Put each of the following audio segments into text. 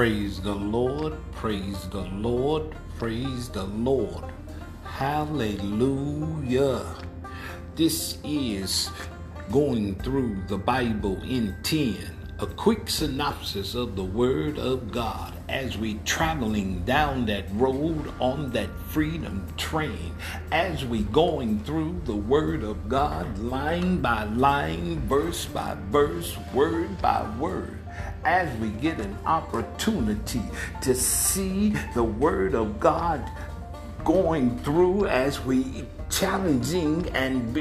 Praise the Lord, praise the Lord, praise the Lord. Hallelujah. This is going through the Bible in 10, a quick synopsis of the Word of God as we traveling down that road on that freedom train, as we going through the Word of God line by line, verse by verse, word by word as we get an opportunity to see the Word of God going through as we challenging and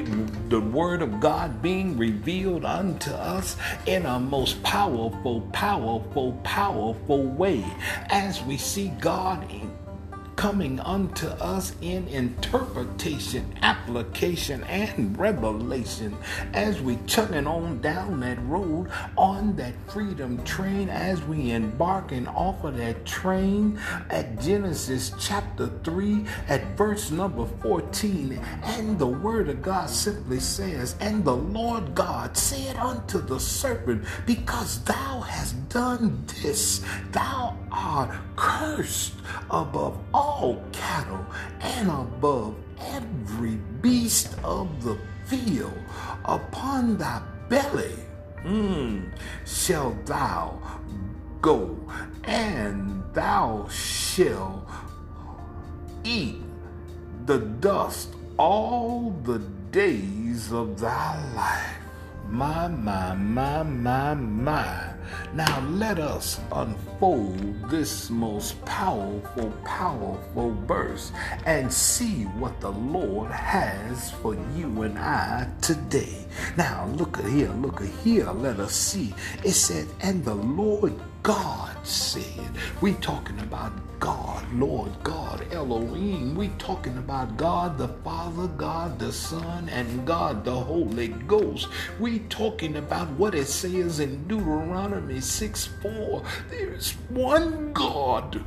the word of God being revealed unto us in a most powerful, powerful, powerful way. As we see God in coming unto us in interpretation, application, and revelation as we chugging on down that road on that freedom train as we embarking off of that train at Genesis chapter 3 at verse number 14. And the word of God simply says, And the Lord God said unto the serpent, Because thou hast done this, thou art cursed above all cattle and above every beast of the field. Upon thy belly mm, shalt thou go, and thou shalt eat the dust all the days of thy life. My, my, my, my, my. Now let us unfold this most powerful, powerful verse and see what the Lord has for you and I today. Now look at here, look at here. Let us see. It said, and the Lord God said. We talking about God, Lord God, Elohim. We talking about God the Father, God the Son, and God the Holy Ghost. We talking about what it says in Deuteronomy 6 4. There is one God.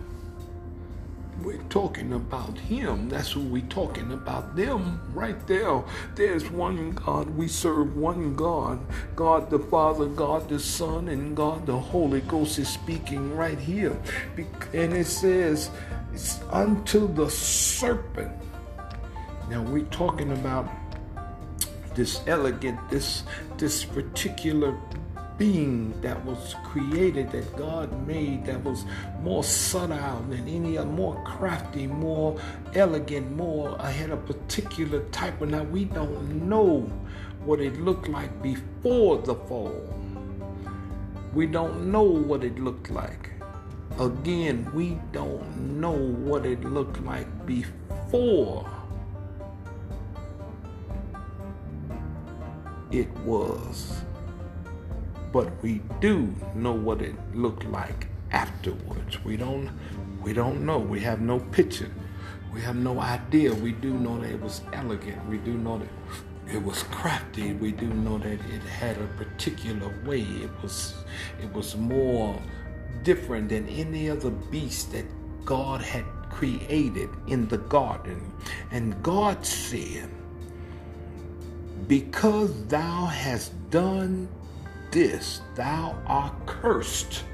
We're talking about him. That's who we're talking about. Them right there. There's one God. We serve one God. God the Father, God the Son, and God the Holy Ghost is speaking right here. And it says, it's unto the serpent. Now we're talking about this elegant, this this particular being that was created, that God made, that was more subtle than any other, more crafty, more elegant, more I had a particular type of now we don't know what it looked like before the fall. We don't know what it looked like. Again, we don't know what it looked like before it was but we do know what it looked like afterwards. We don't we don't know. We have no picture. We have no idea. We do know that it was elegant. We do know that it was crafty. We do know that it had a particular way. It was it was more different than any other beast that God had created in the garden. And God said, Because thou hast done this, thou art cursed.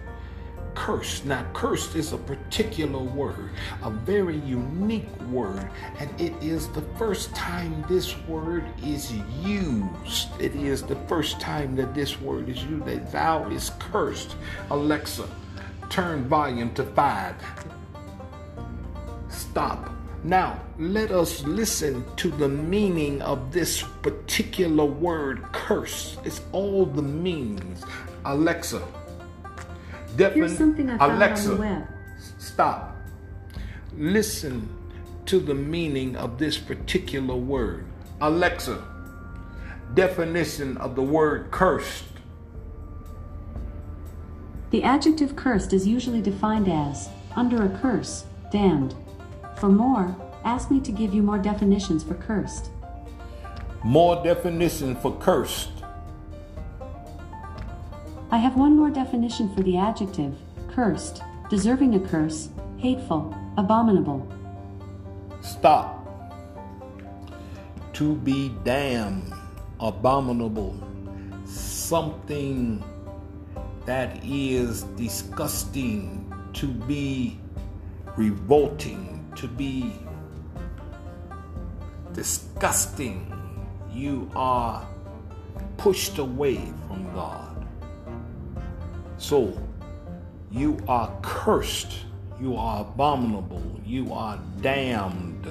Cursed. Now, cursed is a particular word, a very unique word, and it is the first time this word is used. It is the first time that this word is used, that thou is cursed. Alexa, turn volume to five. Stop. Now, let us listen to the meaning of this particular word curse. It's all the meanings. Alexa. Defin- Here's something I found Alexa, on the web. Stop. Listen to the meaning of this particular word. Alexa. Definition of the word cursed. The adjective cursed is usually defined as under a curse, damned, for more, ask me to give you more definitions for cursed. More definition for cursed. I have one more definition for the adjective cursed, deserving a curse, hateful, abominable. Stop. To be damned, abominable, something that is disgusting to be revolting, to be disgusting. You are pushed away from God. So you are cursed. You are abominable. You are damned.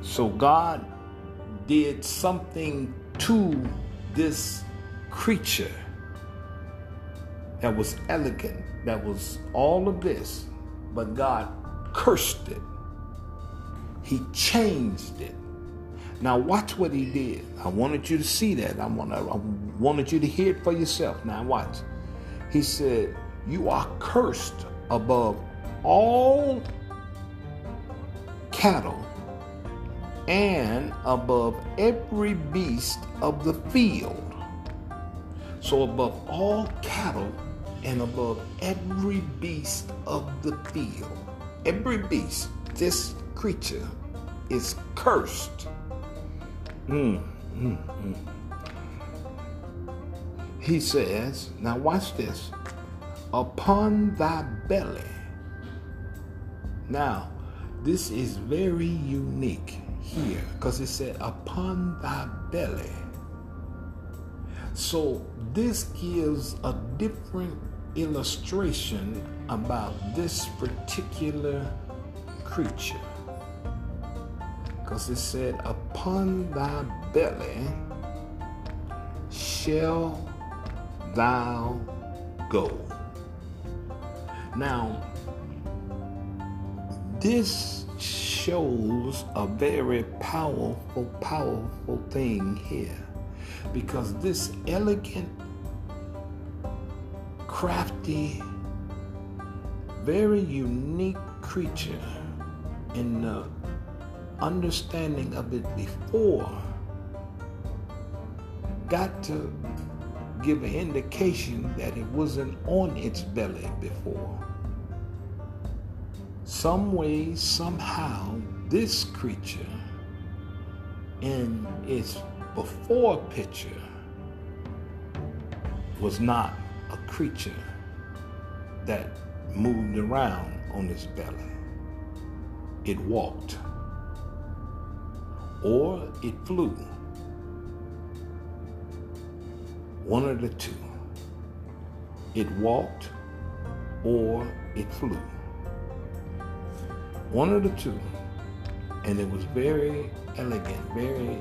So God did something to this creature that was elegant, that was all of this, but God cursed it. He changed it. Now watch what he did. I wanted you to see that. I, want, I wanted you to hear it for yourself. Now watch. He said, You are cursed above all cattle and above every beast of the field. So above all cattle and above every beast of the field. Every beast, this creature is cursed. Mm, mm, mm. He says, now watch this, upon thy belly. Now, this is very unique here because it said, upon thy belly. So, this gives a different illustration about this particular creature. Because it said, Upon thy belly shall thou go. Now, this shows a very powerful, powerful thing here. Because this elegant crafty, very unique creature in the understanding of it before got to give an indication that it wasn't on its belly before. Some way, somehow, this creature in its before picture was not a creature that moved around on its belly. It walked or it flew. One of the two. It walked or it flew. One of the two. And it was very elegant, very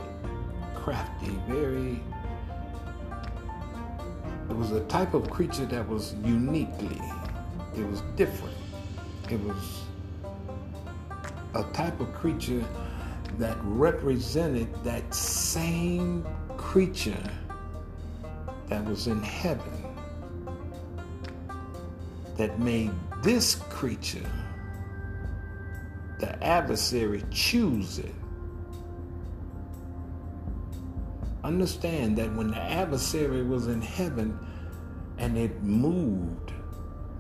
crafty, very it was a type of creature that was uniquely, it was different. It was a type of creature that represented that same creature that was in heaven that made this creature, the adversary, it Understand that when the adversary was in heaven and it moved,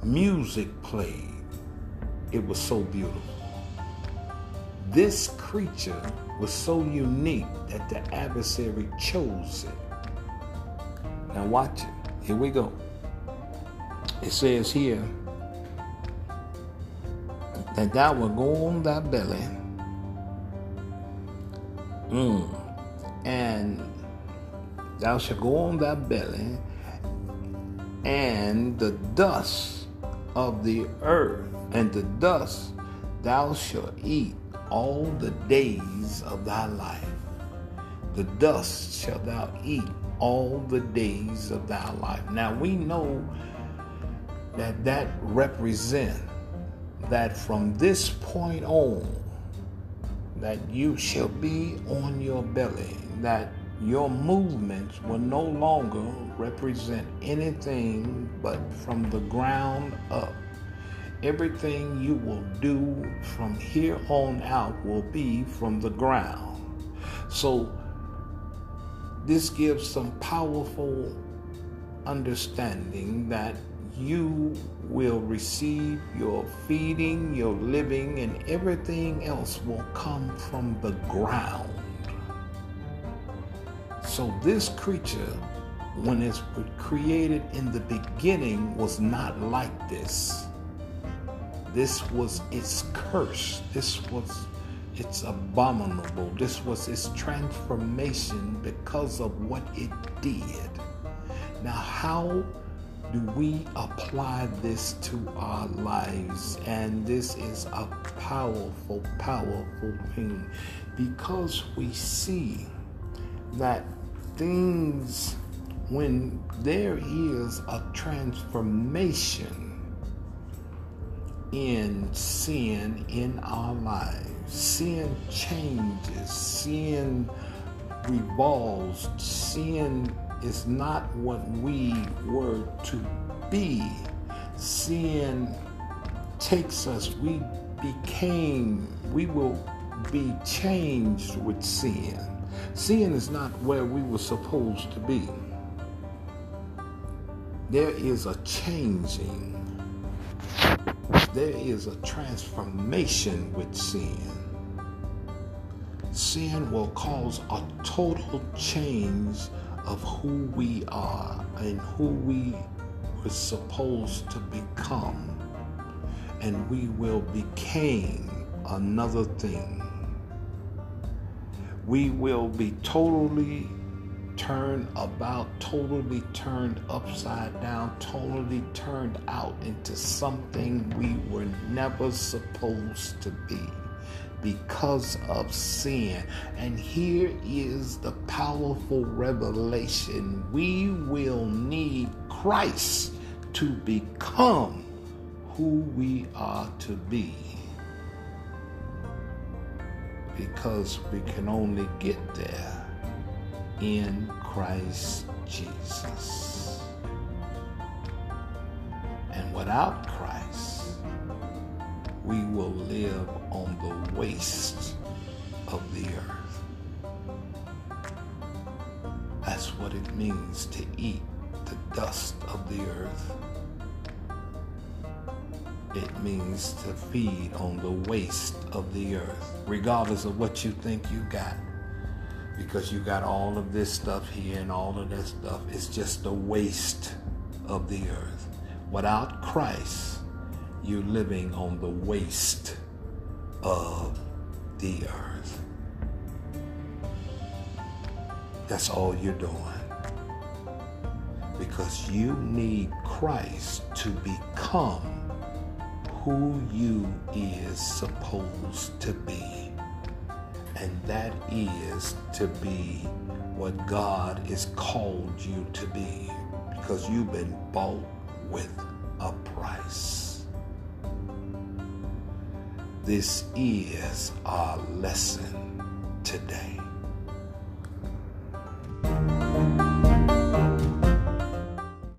music played. It was so beautiful. This creature was so unique that the adversary chose it. Now, watch it. Here we go. It says here that thou will go on thy belly. Mm, and thou shalt go on thy belly, and the dust of the earth, and the dust thou shalt eat all the days of thy life. The dust shalt thou eat all the days of thy life. Now we know that that represent that from this point on that you shall be on your belly that your movements will no longer represent anything but from the ground up. Everything you will do from here on out will be from the ground. So, this gives some powerful understanding that you will receive your feeding, your living, and everything else will come from the ground. So this creature when it's created in the beginning, was not like this. This was its curse. This was its abominable. This was its transformation because of what it did. Now, how do we apply this to our lives? And this is a powerful, powerful thing because we see that things, when there is a transformation in sin in our lives, sin changes, sin revolves, sin is not what we were to be. Sin takes us, we became, we will be changed with sin. Sin is not where we were supposed to be. There is a changing, there is a transformation with sin. Sin will cause a total change of who we are and who we were supposed to become. And we will become another thing. We will be totally turned about, totally turned upside down, totally turned out into something we were never supposed to be because of sin. And here is the powerful revelation we will need Christ to become who we are to be. Because we can only get there in Christ Jesus. And without Christ, we will live on the waste of the earth. That's what it means to eat the dust of the earth. It means to feed on the waste of the earth, regardless of what you think you got. Because you got all of this stuff here and all of that stuff. It's just the waste of the earth. Without Christ, you're living on the waste of the earth. That's all you're doing. Because you need Christ to become who you is supposed to be. And that is to be what God has called you to be. Because you've been bought with a price. This is our lesson today.